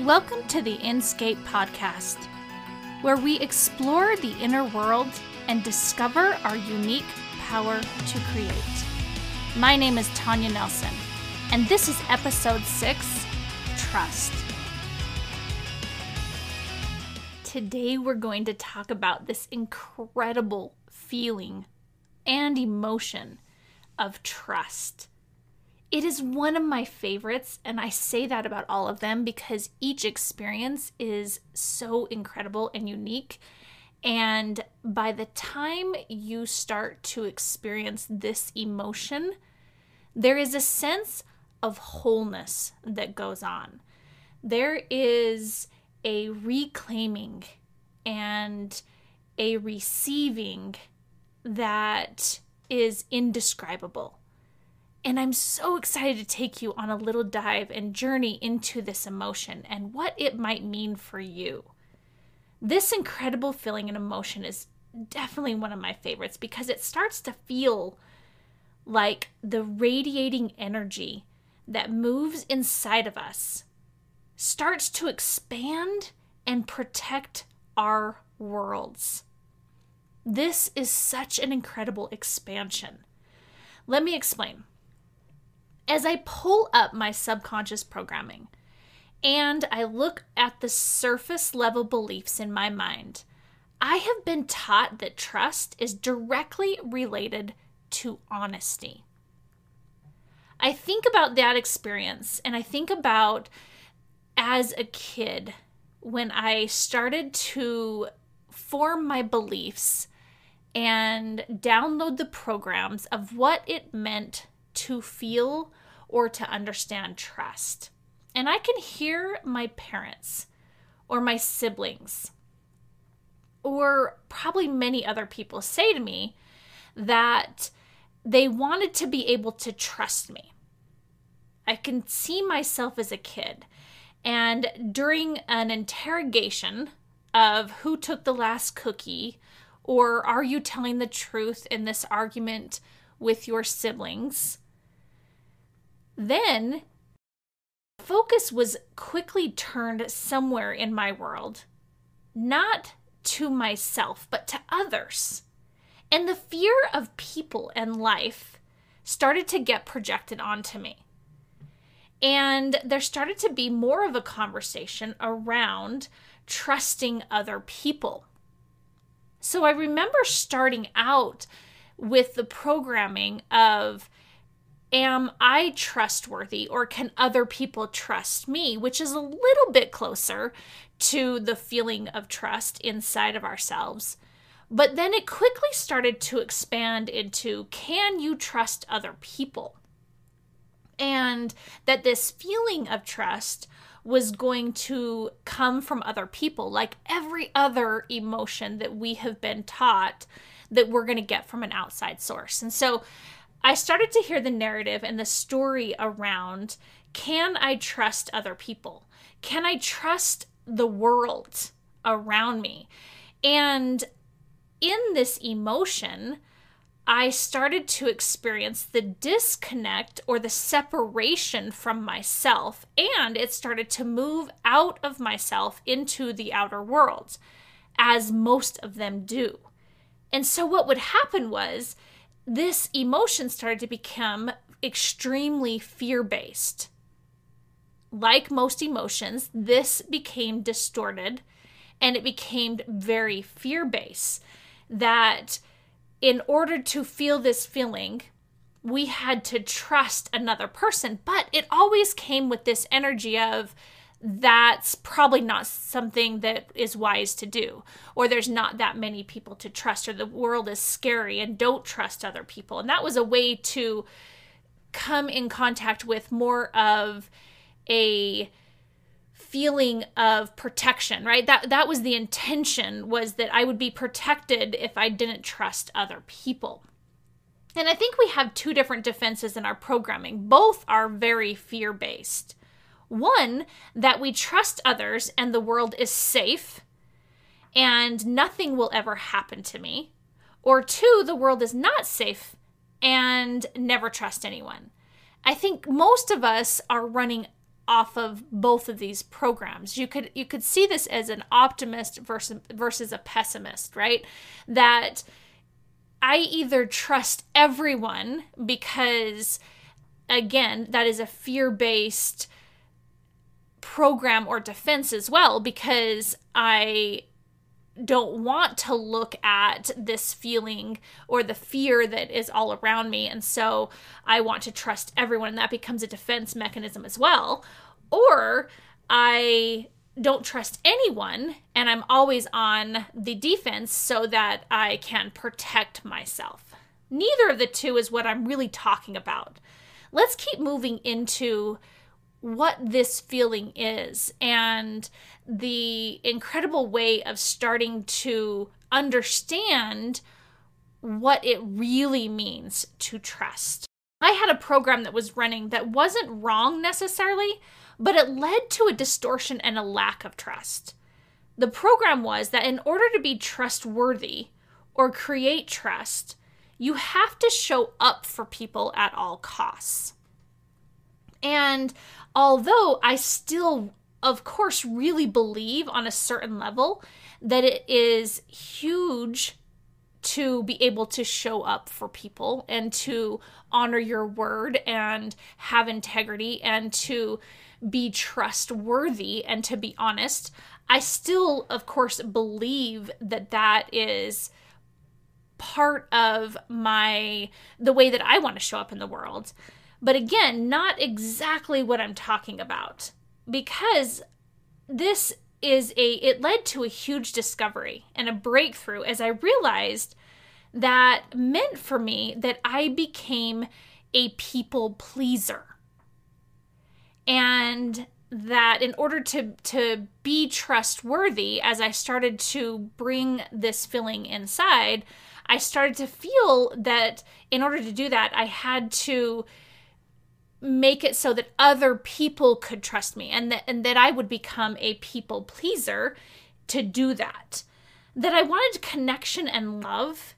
Welcome to the Inscape Podcast, where we explore the inner world and discover our unique power to create. My name is Tanya Nelson, and this is episode six Trust. Today, we're going to talk about this incredible feeling and emotion of trust. It is one of my favorites, and I say that about all of them because each experience is so incredible and unique. And by the time you start to experience this emotion, there is a sense of wholeness that goes on. There is a reclaiming and a receiving that is indescribable. And I'm so excited to take you on a little dive and journey into this emotion and what it might mean for you. This incredible feeling and emotion is definitely one of my favorites because it starts to feel like the radiating energy that moves inside of us starts to expand and protect our worlds. This is such an incredible expansion. Let me explain. As I pull up my subconscious programming and I look at the surface level beliefs in my mind, I have been taught that trust is directly related to honesty. I think about that experience and I think about as a kid when I started to form my beliefs and download the programs of what it meant to feel or to understand trust. And I can hear my parents or my siblings or probably many other people say to me that they wanted to be able to trust me. I can see myself as a kid. And during an interrogation of who took the last cookie, or are you telling the truth in this argument with your siblings, then focus was quickly turned somewhere in my world, not to myself, but to others. And the fear of people and life started to get projected onto me. And there started to be more of a conversation around trusting other people. So I remember starting out with the programming of am I trustworthy or can other people trust me, which is a little bit closer to the feeling of trust inside of ourselves. But then it quickly started to expand into can you trust other people? And that this feeling of trust was going to come from other people, like every other emotion that we have been taught that we're going to get from an outside source. And so I started to hear the narrative and the story around can I trust other people? Can I trust the world around me? And in this emotion, I started to experience the disconnect or the separation from myself, and it started to move out of myself into the outer world, as most of them do. And so, what would happen was this emotion started to become extremely fear based. Like most emotions, this became distorted and it became very fear based. That in order to feel this feeling, we had to trust another person, but it always came with this energy of, that's probably not something that is wise to do or there's not that many people to trust or the world is scary and don't trust other people. And that was a way to come in contact with more of a feeling of protection right? That that was the intention was that I would be protected if I didn't trust other people. And I think we have two different defenses in our programming. Both are very fear based one, that we trust others and the world is safe and nothing will ever happen to me. Or two, the world is not safe and never trust anyone. I think most of us are running off of both of these programs. You could you could see this as an optimist versus versus a pessimist, right? That I either trust everyone because again, that is a fear-based program or defense as well because I don't want to look at this feeling or the fear that is all around me. And so I want to trust everyone, and that becomes a defense mechanism as well. Or I don't trust anyone and I'm always on the defense so that I can protect myself. Neither of the two is what I'm really talking about. Let's keep moving into what this feeling is and the incredible way of starting to understand what it really means to trust. I had a program that was running that wasn't wrong necessarily, but it led to a distortion and a lack of trust. The program was that in order to be trustworthy or create trust, you have to show up for people at all costs. And although I still, of course, really believe on a certain level that it is huge to be able to show up for people and to honor your word and have integrity and to be trustworthy and to be honest. I still, of course, believe that that is part of my the way that I want to show up in the world. But again, not exactly what I'm talking about because this is a it led to a huge discovery and a breakthrough as I realized that meant for me that I became a people pleaser. And that in order to to be trustworthy as I started to bring this feeling inside, I started to feel that in order to do that I had to make it so that other people could trust me and that and that I would become a people pleaser to do that. That I wanted connection and love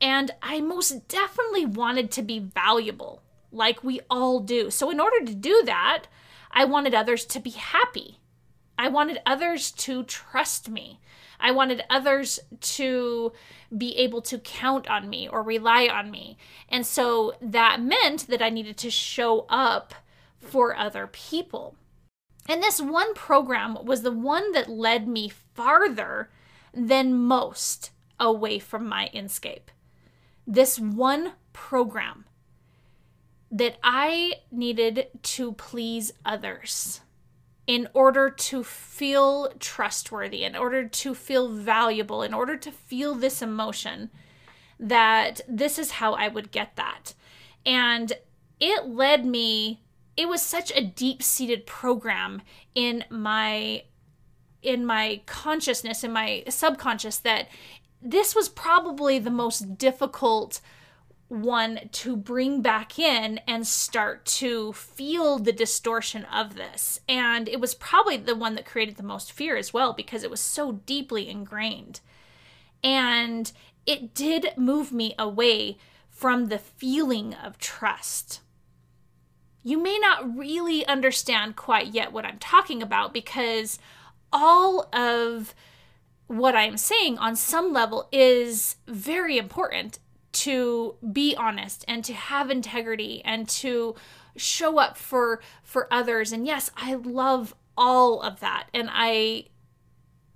and I most definitely wanted to be valuable like we all do. So in order to do that, I wanted others to be happy. I wanted others to trust me. I wanted others to be able to count on me or rely on me. And so that meant that I needed to show up for other people. And this one program was the one that led me farther than most away from my inscape. This one program that I needed to please others in order to feel trustworthy, in order to feel valuable, in order to feel this emotion, that this is how I would get that. And it led me, it was such a deep seated program in my in my consciousness in my subconscious that this was probably the most difficult one to bring back in and start to feel the distortion of this. And it was probably the one that created the most fear as well because it was so deeply ingrained. And it did move me away from the feeling of trust. You may not really understand quite yet what I'm talking about because all of what I'm saying on some level is very important to be honest and to have integrity and to show up for for others. And yes i love all of that. And i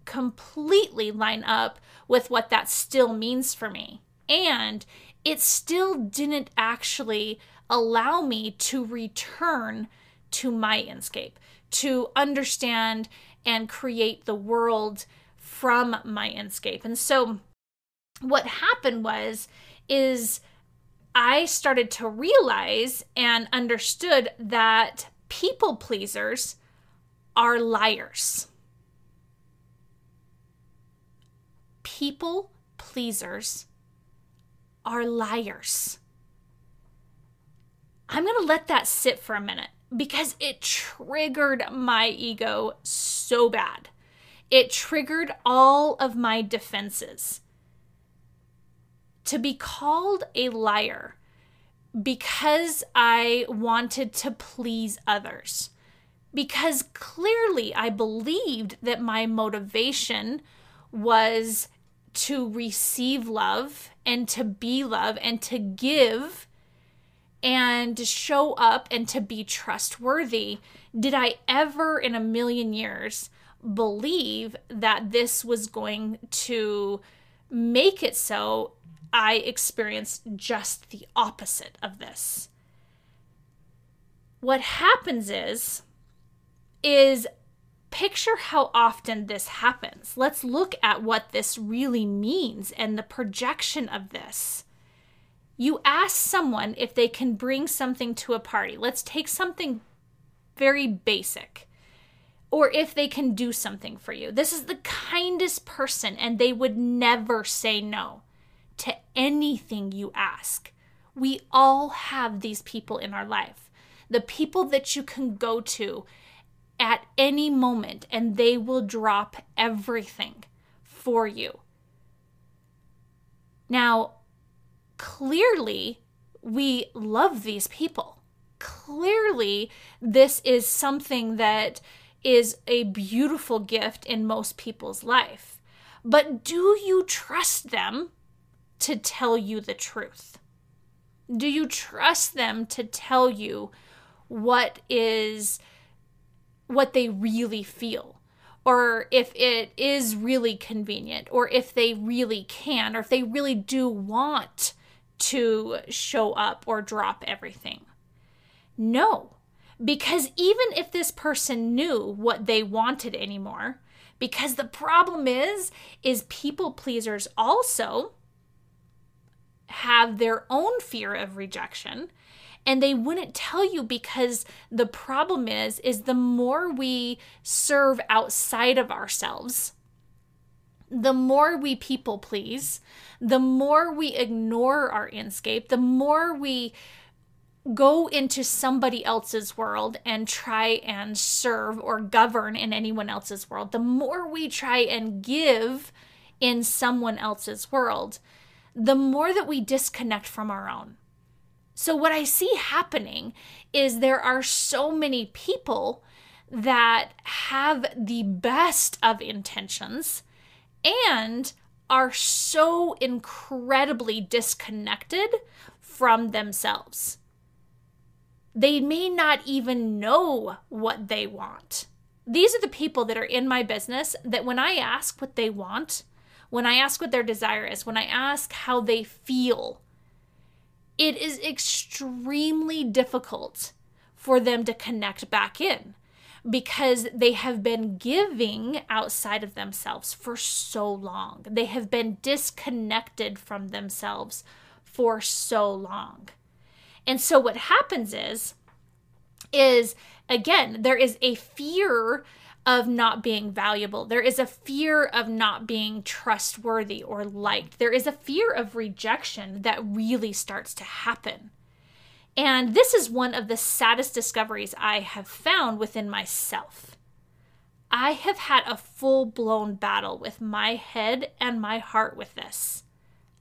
completely line up with what that still means for me. And it still didn't actually allow me to return to my inscape to understand and create the world from my inscape and so what happened was is I started to realize and understood that people pleasers are liars. People pleasers are liars. I'm going to let that sit for a minute because it triggered my ego so bad. It triggered all of my defenses to be called a liar because I wanted to please others, because clearly I believed that my motivation was to receive love and to be love and to give and to show up and to be trustworthy. Did I ever in a million years believe that this was going to make it so I experienced just the opposite of this? What happens is is picture how often this happens. Let's look at what this really means and the projection of this. You ask someone if they can bring something to a party. Let's take something very basic. Or if they can do something for you. This is the kindest person, and they would never say no to anything you ask. We all have these people in our life. The people that you can go to at any moment and they will drop everything for you. Now, clearly, we love these people. Clearly, this is something that is a beautiful gift in most people's life. But do you trust them to tell you the truth? Do you trust them to tell you what is what they really feel or if it is really convenient or if they really can or if they really do want to show up or drop everything. No, because even if this person knew what they wanted anymore, because the problem is is people pleasers also have their own fear of rejection and they wouldn't tell you because the problem is is the more we serve outside of ourselves the more we people please the more we ignore our inscape the more we go into somebody else's world and try and serve or govern in anyone else's world, the more we try and give in someone else's world, the more that we disconnect from our own. So, what I see happening is there are so many people that have the best of intentions and are so incredibly disconnected from themselves. They may not even know what they want. These are the people that are in my business that when I ask what they want, when I ask what their desire is, when I ask how they feel, it is extremely difficult for them to connect back in because they have been giving outside of themselves for so long. They have been disconnected from themselves for so long. And so what happens is is again there is a fear of not being valuable. There is a fear of not being trustworthy or liked. There is a fear of rejection that really starts to happen. And this is one of the saddest discoveries I have found within myself. I have had a full blown battle with my head and my heart with this.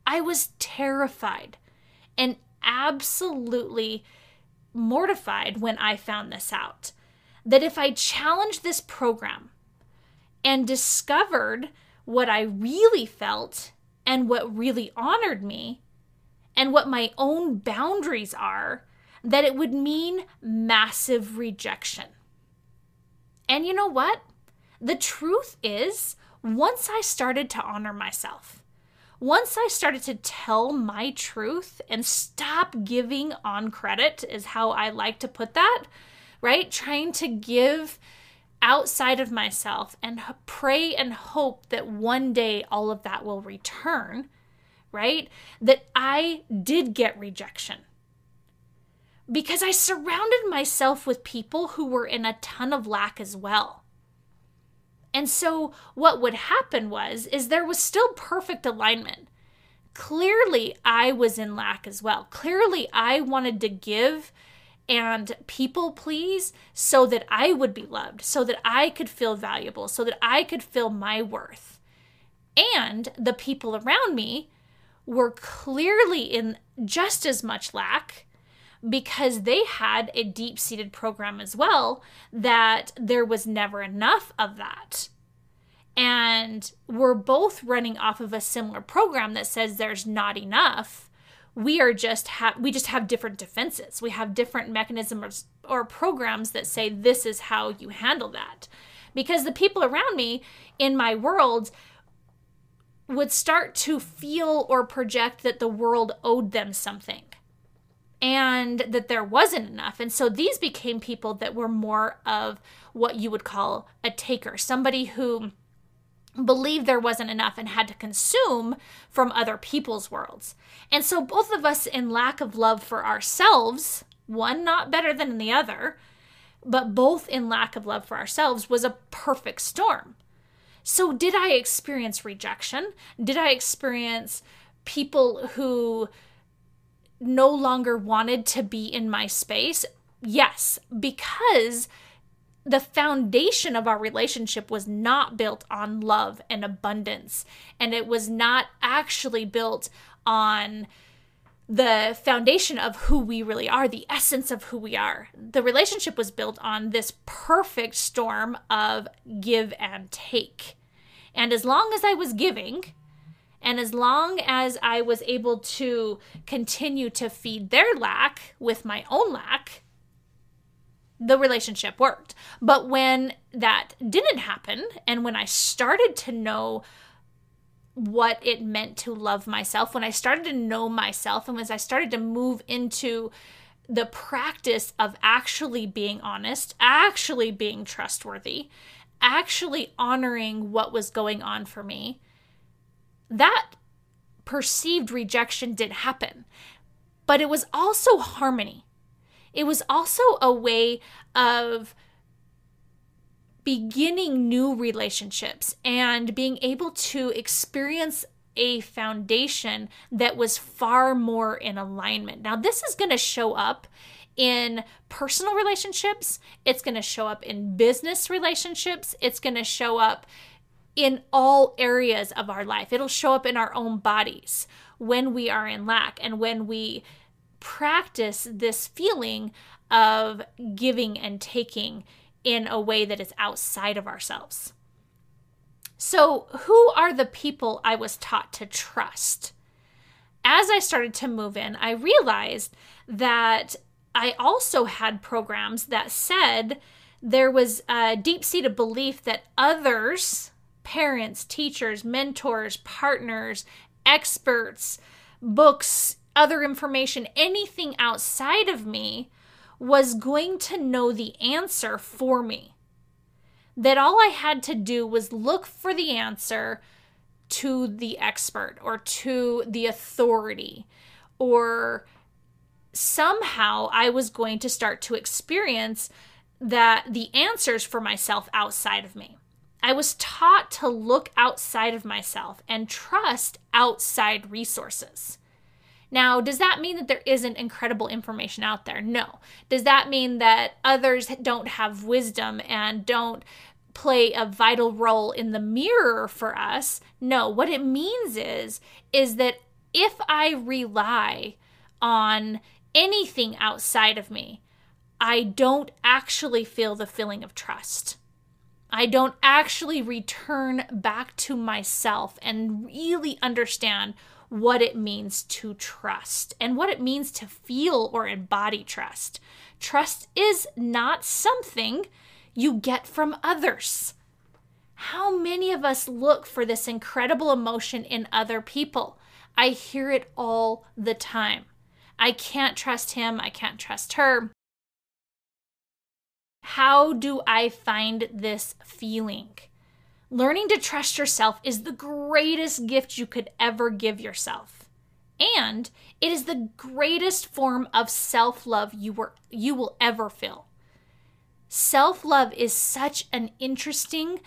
I was terrified and absolutely mortified when I found this out that if I challenged this program and discovered what I really felt and what really honored me and what my own boundaries are, that it would mean massive rejection. And you know what? The truth is, once I started to honor myself, once I started to tell my truth and stop giving on credit, is how I like to put that, right? Trying to give outside of myself and pray and hope that one day all of that will return, right? That I did get rejection. Because I surrounded myself with people who were in a ton of lack as well. And so what would happen was is there was still perfect alignment. Clearly I was in lack as well. Clearly I wanted to give and people please so that I would be loved, so that I could feel valuable, so that I could feel my worth. And the people around me were clearly in just as much lack, because they had a deep seated program as well that there was never enough of that. And we're both running off of a similar program that says there's not enough. We are just have we just have different defenses. We have different mechanisms or programs that say this is how you handle that. Because the people around me in my world would start to feel or project that the world owed them something and that there wasn't enough. And so these became people that were more of what you would call a taker, somebody who believed there wasn't enough and had to consume from other people's worlds. And so both of us in lack of love for ourselves, one not better than the other, but both in lack of love for ourselves was a perfect storm. So, did I experience rejection? Did I experience people who no longer wanted to be in my space? Yes, because the foundation of our relationship was not built on love and abundance, and it was not actually built on the foundation of who we really are, the essence of who we are. The relationship was built on this perfect storm of give and take. And as long as I was giving, and as long as I was able to continue to feed their lack with my own lack, the relationship worked. But when that didn't happen, and when I started to know what it meant to love myself, when I started to know myself, and as I started to move into the practice of actually being honest, actually being trustworthy, actually honoring what was going on for me, that perceived rejection did happen. But it was also harmony. It was also a way of beginning new relationships and being able to experience a foundation that was far more in alignment. Now, this is going to show up in personal relationships, it's going to show up in business relationships, it's going to show up in all areas of our life. It'll show up in our own bodies when we are in lack and when we practice this feeling of giving and taking in a way that is outside of ourselves. So, who are the people I was taught to trust? As I started to move in, I realized that I also had programs that said there was a deep seated belief that others, parents, teachers, mentors, partners, experts, books, other information, anything outside of me was going to know the answer for me. That all I had to do was look for the answer to the expert or to the authority, or somehow I was going to start to experience that the answers for myself outside of me. I was taught to look outside of myself and trust outside resources. Now, does that mean that there isn't incredible information out there? No. Does that mean that others don't have wisdom and don't play a vital role in the mirror for us? No. What it means is is that if I rely on anything outside of me, I don't actually feel the feeling of trust. I don't actually return back to myself and really understand what it means to trust and what it means to feel or embody trust. Trust is not something you get from others. How many of us look for this incredible emotion in other people? I hear it all the time. I can't trust him. I can't trust her. How do I find this feeling? Learning to trust yourself is the greatest gift you could ever give yourself. And it is the greatest form of self-love you were you will ever feel. Self-love is such an interesting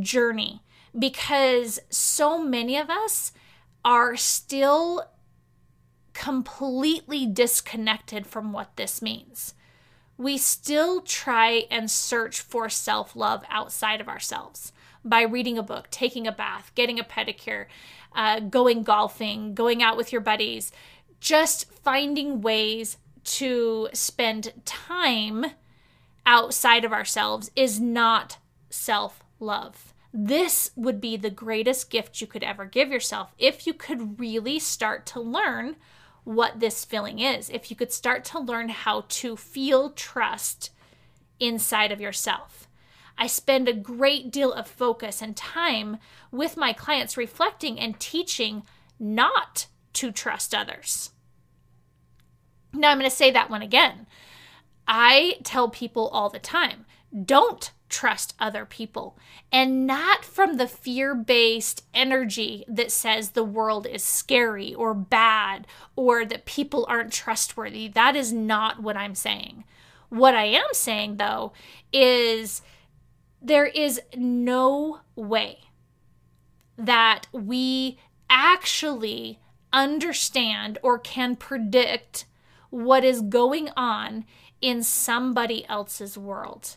journey because so many of us are still completely disconnected from what this means. We still try and search for self love outside of ourselves by reading a book, taking a bath, getting a pedicure, uh, going golfing, going out with your buddies, just finding ways to spend time outside of ourselves is not self love. This would be the greatest gift you could ever give yourself if you could really start to learn what this feeling is. If you could start to learn how to feel trust inside of yourself. I spend a great deal of focus and time with my clients reflecting and teaching not to trust others. Now, I'm going to say that one again. I tell people all the time don't trust other people and not from the fear based energy that says the world is scary or bad or that people aren't trustworthy. That is not what I'm saying. What I am saying, though, is there is no way that we actually understand or can predict what is going on in somebody else's world.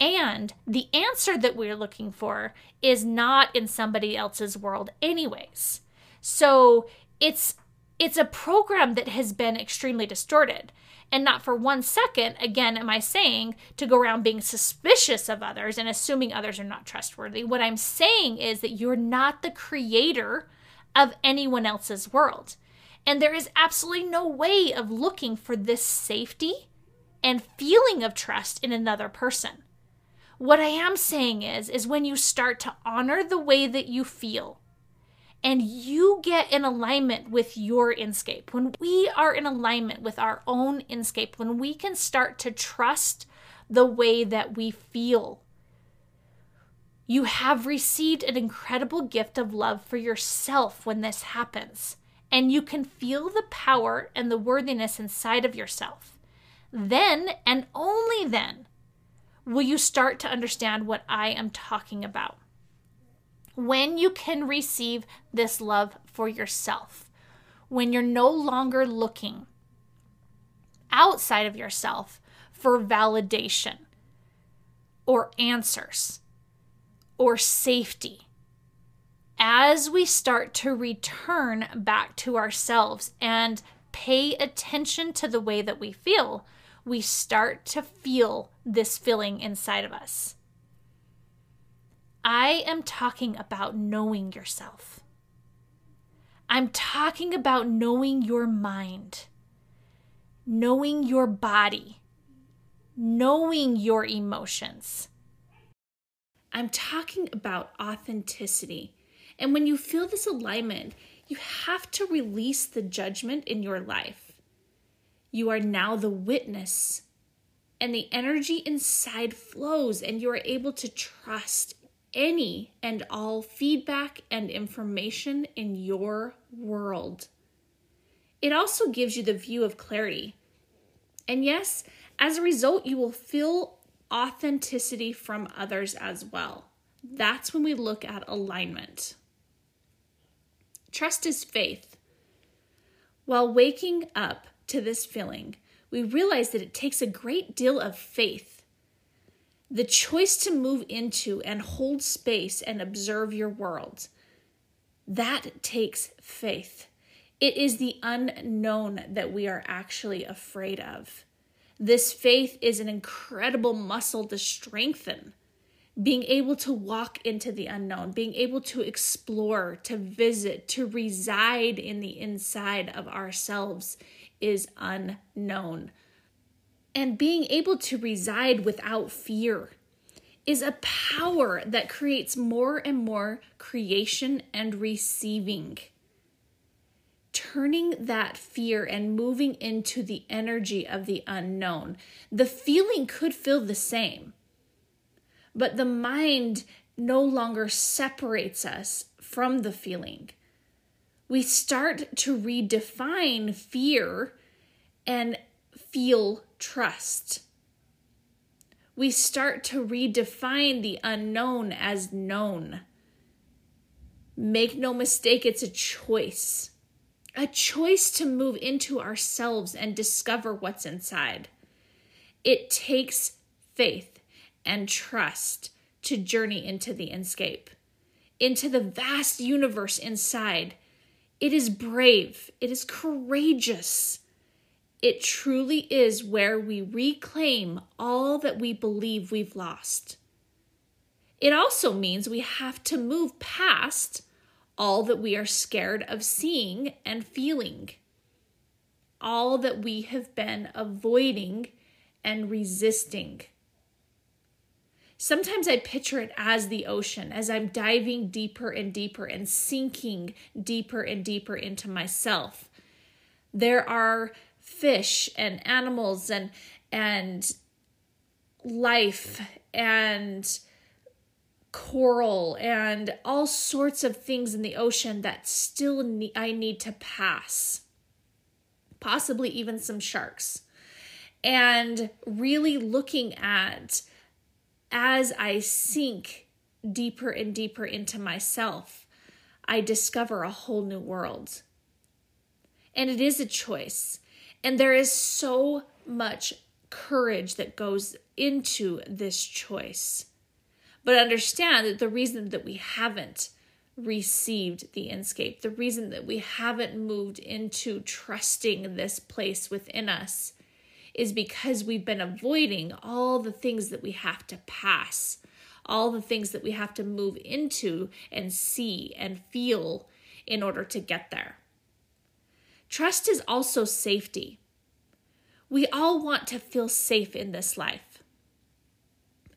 And the answer that we're looking for is not in somebody else's world anyways. So it's it's a program that has been extremely distorted. And not for one second, again, am I saying to go around being suspicious of others and assuming others are not trustworthy. What I'm saying is that you're not the creator of anyone else's world. And there is absolutely no way of looking for this safety and feeling of trust in another person. What I am saying is is when you start to honor the way that you feel and you get in alignment with your inscape. When we are in alignment with our own inscape, when we can start to trust the way that we feel, you have received an incredible gift of love for yourself when this happens. And you can feel the power and the worthiness inside of yourself. Then, and only then, will you start to understand what I am talking about when you can receive this love for yourself, when you're no longer looking outside of yourself for validation or answers or safety. As we start to return back to ourselves and pay attention to the way that we feel, we start to feel this feeling inside of us. I am talking about knowing yourself. I'm talking about knowing your mind, knowing your body, knowing your emotions. I'm talking about authenticity. And when you feel this alignment, you have to release the judgment in your life. You are now the witness, and the energy inside flows, and you are able to trust any and all feedback and information in your world. It also gives you the view of clarity. And yes, as a result, you will feel authenticity from others as well. That's when we look at alignment. Trust is faith. While waking up to this feeling, we realize that it takes a great deal of faith the choice to move into and hold space and observe your world. That takes faith. It is the unknown that we are actually afraid of. This faith is an incredible muscle to strengthen. Being able to walk into the unknown, being able to explore, to visit, to reside in the inside of ourselves is unknown and being able to reside without fear is a power that creates more and more creation and receiving. Turning that fear and moving into the energy of the unknown. The feeling could feel the same, but the mind no longer separates us from the feeling. We start to redefine fear and feel trust. We start to redefine the unknown as known. Make no mistake, it's a choice. A choice to move into ourselves and discover what's inside. It takes faith and trust to journey into the inscape, into the vast universe inside. It is brave, it is courageous, It truly is where we reclaim all that we believe we've lost. It also means we have to move past all that we are scared of seeing and feeling, all that we have been avoiding and resisting. Sometimes I picture it as the ocean, as I'm diving deeper and deeper and sinking deeper and deeper into myself. There are fish and animals and and life and coral and all sorts of things in the ocean that still ne- I need to pass. Possibly even some sharks. And really looking at as I sink deeper and deeper into myself, I discover a whole new world. And it is a choice. And there is so much courage that goes into this choice. But understand that the reason that we haven't received the inscape, the reason that we haven't moved into trusting this place within us is because we've been avoiding all the things that we have to pass, all the things that we have to move into and see and feel in order to get there. Trust is also safety. We all want to feel safe in this life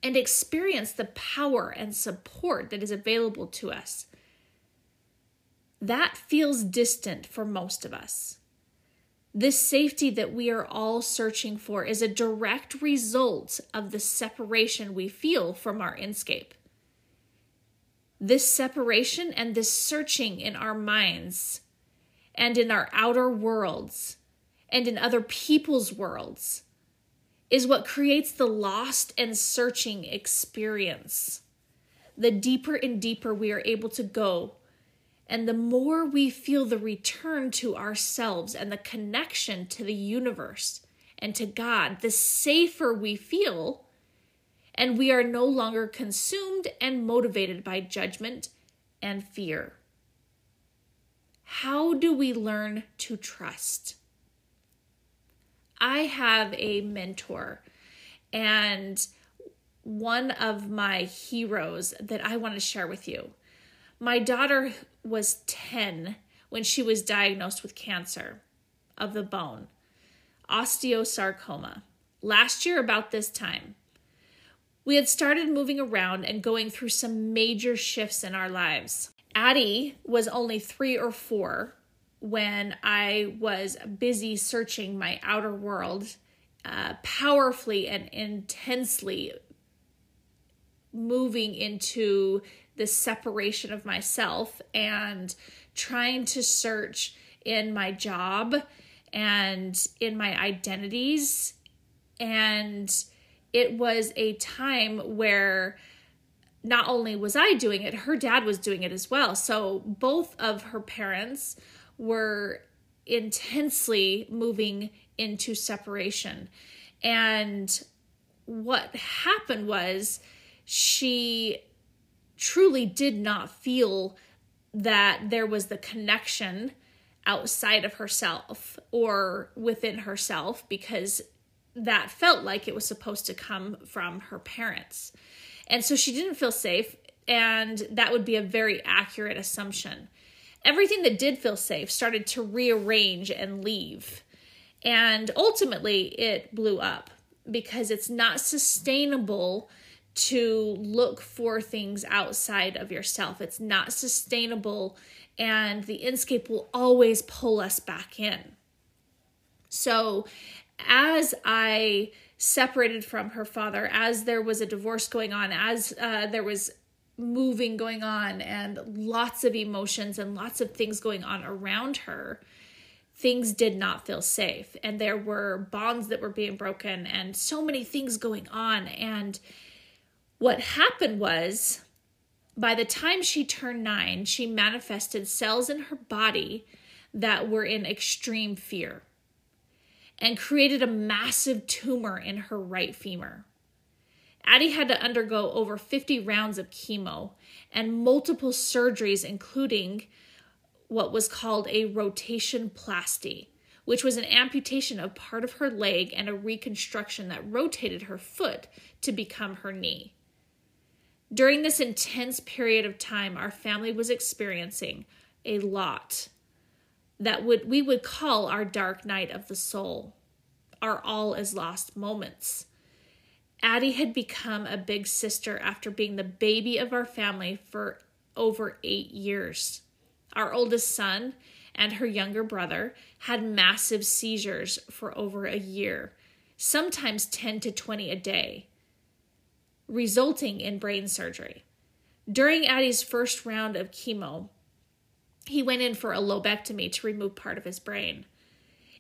and experience the power and support that is available to us. That feels distant for most of us. This safety that we are all searching for is a direct result of the separation we feel from our inscape. This separation and this searching in our minds and in our outer worlds and in other people's worlds is what creates the lost and searching experience. The deeper and deeper we are able to go and the more we feel the return to ourselves and the connection to the universe and to God, the safer we feel. And we are no longer consumed and motivated by judgment and fear. How do we learn to trust? I have a mentor, and one of my heroes that I want to share with you. My daughter was 10 when she was diagnosed with cancer of the bone, osteosarcoma, last year about this time. We had started moving around and going through some major shifts in our lives. Addie was only three or four when I was busy searching my outer world, uh, powerfully and intensely moving into the separation of myself and trying to search in my job and in my identities. And it was a time where not only was I doing it, her dad was doing it as well. So both of her parents were intensely moving into separation. And what happened was she truly did not feel that there was the connection outside of herself or within herself because that felt like it was supposed to come from her parents. And so she didn't feel safe, and that would be a very accurate assumption. Everything that did feel safe started to rearrange and leave. And ultimately, it blew up because it's not sustainable to look for things outside of yourself. It's not sustainable, and the inscape will always pull us back in. So, as I separated from her father, as there was a divorce going on, as uh, there was moving going on, and lots of emotions and lots of things going on around her, things did not feel safe. And there were bonds that were being broken, and so many things going on. And what happened was, by the time she turned nine, she manifested cells in her body that were in extreme fear and created a massive tumor in her right femur. Addie had to undergo over 50 rounds of chemo and multiple surgeries, including what was called a rotation plasty, which was an amputation of part of her leg and a reconstruction that rotated her foot to become her knee. During this intense period of time, our family was experiencing a lot that would we would call our dark night of the soul, our all is lost moments. Addie had become a big sister after being the baby of our family for over eight years. Our oldest son and her younger brother had massive seizures for over a year, sometimes 10 to 20 a day, resulting in brain surgery. During Addie's first round of chemo, he went in for a lobectomy to remove part of his brain.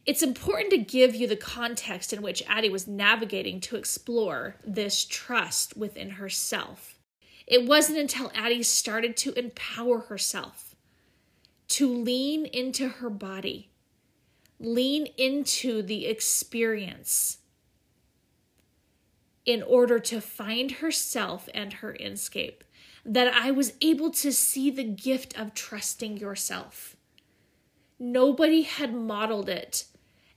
It's important to give you the context in which Addie was navigating to explore this trust within herself. It wasn't until Addie started to empower herself, to lean into her body, lean into the experience in order to find herself and her inscape, that I was able to see the gift of trusting yourself. Nobody had modeled it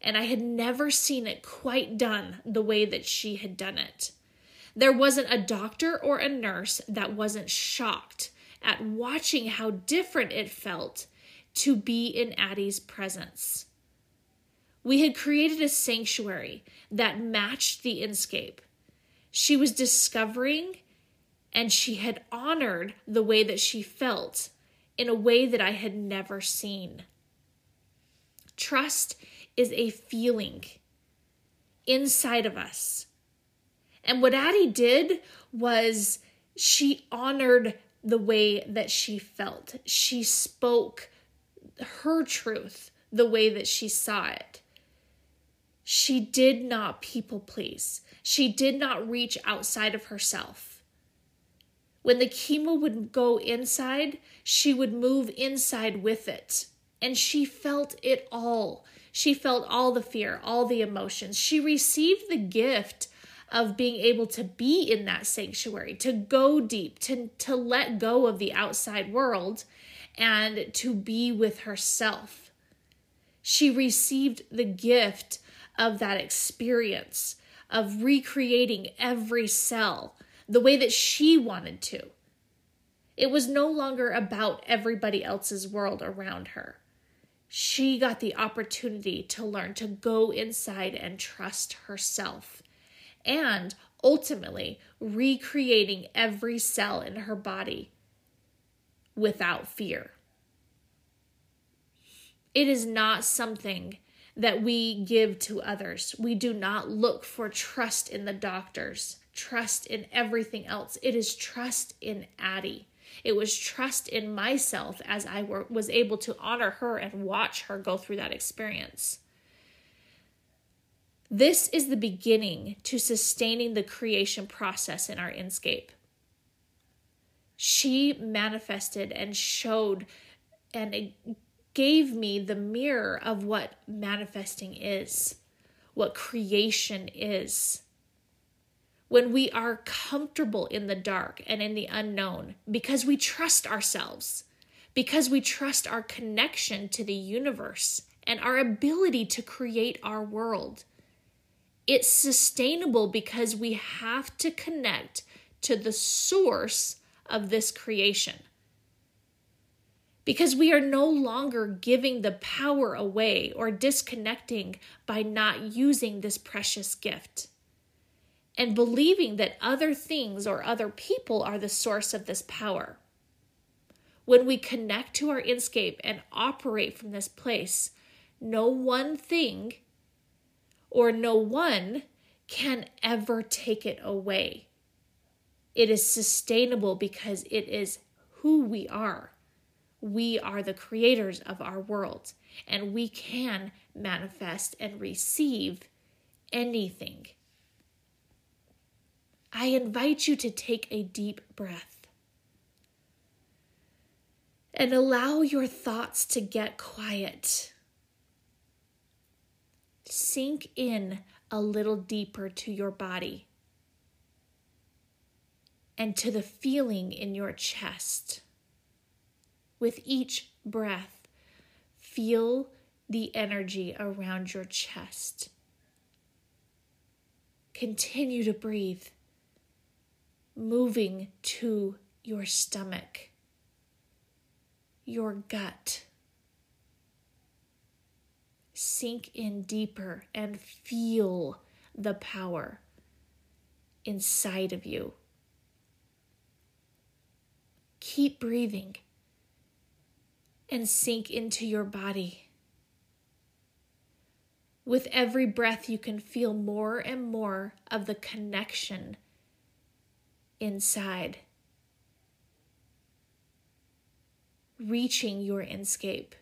and I had never seen it quite done the way that she had done it. There wasn't a doctor or a nurse that wasn't shocked at watching how different it felt to be in Addie's presence. We had created a sanctuary that matched the inscape. She was discovering and she had honored the way that she felt in a way that I had never seen. Trust is a feeling inside of us. And what Addie did was she honored the way that she felt. She spoke her truth the way that she saw it. She did not people please. She did not reach outside of herself. When the chemo would go inside, she would move inside with it. And she felt it all. She felt all the fear, all the emotions. She received the gift of being able to be in that sanctuary, to go deep, to, to let go of the outside world, and to be with herself. She received the gift of that experience of recreating every cell the way that she wanted to. It was no longer about everybody else's world around her she got the opportunity to learn to go inside and trust herself. And ultimately, recreating every cell in her body without fear. It is not something that we give to others. We do not look for trust in the doctors, trust in everything else. It is trust in Addie. It was trust in myself as I were, was able to honor her and watch her go through that experience. This is the beginning to sustaining the creation process in our inscape. She manifested and showed and gave me the mirror of what manifesting is, what creation is when we are comfortable in the dark and in the unknown because we trust ourselves, because we trust our connection to the universe and our ability to create our world. It's sustainable because we have to connect to the source of this creation. Because we are no longer giving the power away or disconnecting by not using this precious gift and believing that other things or other people are the source of this power. When we connect to our inscape and operate from this place, no one thing or no one can ever take it away. It is sustainable because it is who we are. We are the creators of our world, and we can manifest and receive anything. I invite you to take a deep breath and allow your thoughts to get quiet. Sink in a little deeper to your body and to the feeling in your chest. With each breath, feel the energy around your chest. Continue to breathe, moving to your stomach, your gut. Sink in deeper and feel the power inside of you. Keep breathing and sink into your body. With every breath, you can feel more and more of the connection inside, reaching your inscape,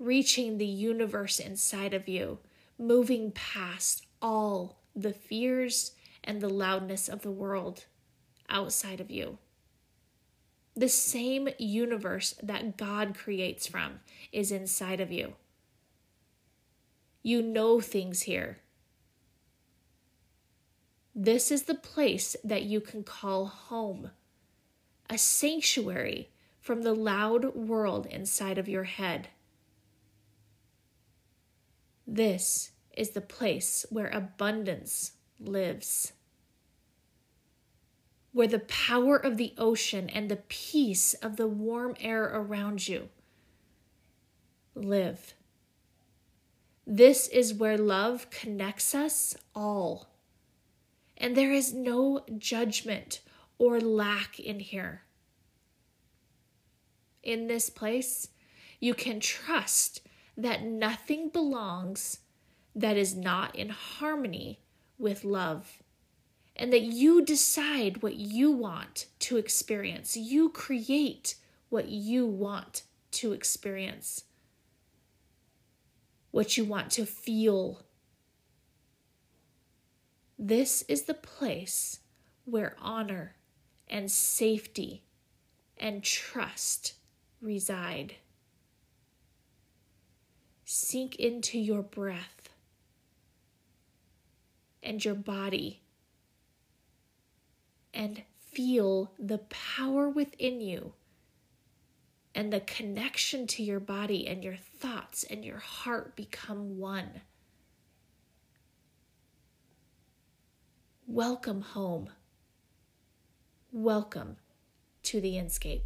reaching the universe inside of you, moving past all the fears and the loudness of the world outside of you. The same universe that God creates from is inside of you. You know things here. This is the place that you can call home, a sanctuary from the loud world inside of your head. This is the place where abundance lives, where the power of the ocean and the peace of the warm air around you live. This is where love connects us all. And there is no judgment or lack in here. In this place, you can trust that nothing belongs that is not in harmony with love. And that you decide what you want to experience. You create what you want to experience what you want to feel. This is the place where honor and safety and trust reside. Sink into your breath and your body and feel the power within you and the connection to your body and your thoughts and your heart become one. Welcome home. Welcome to the Inscape.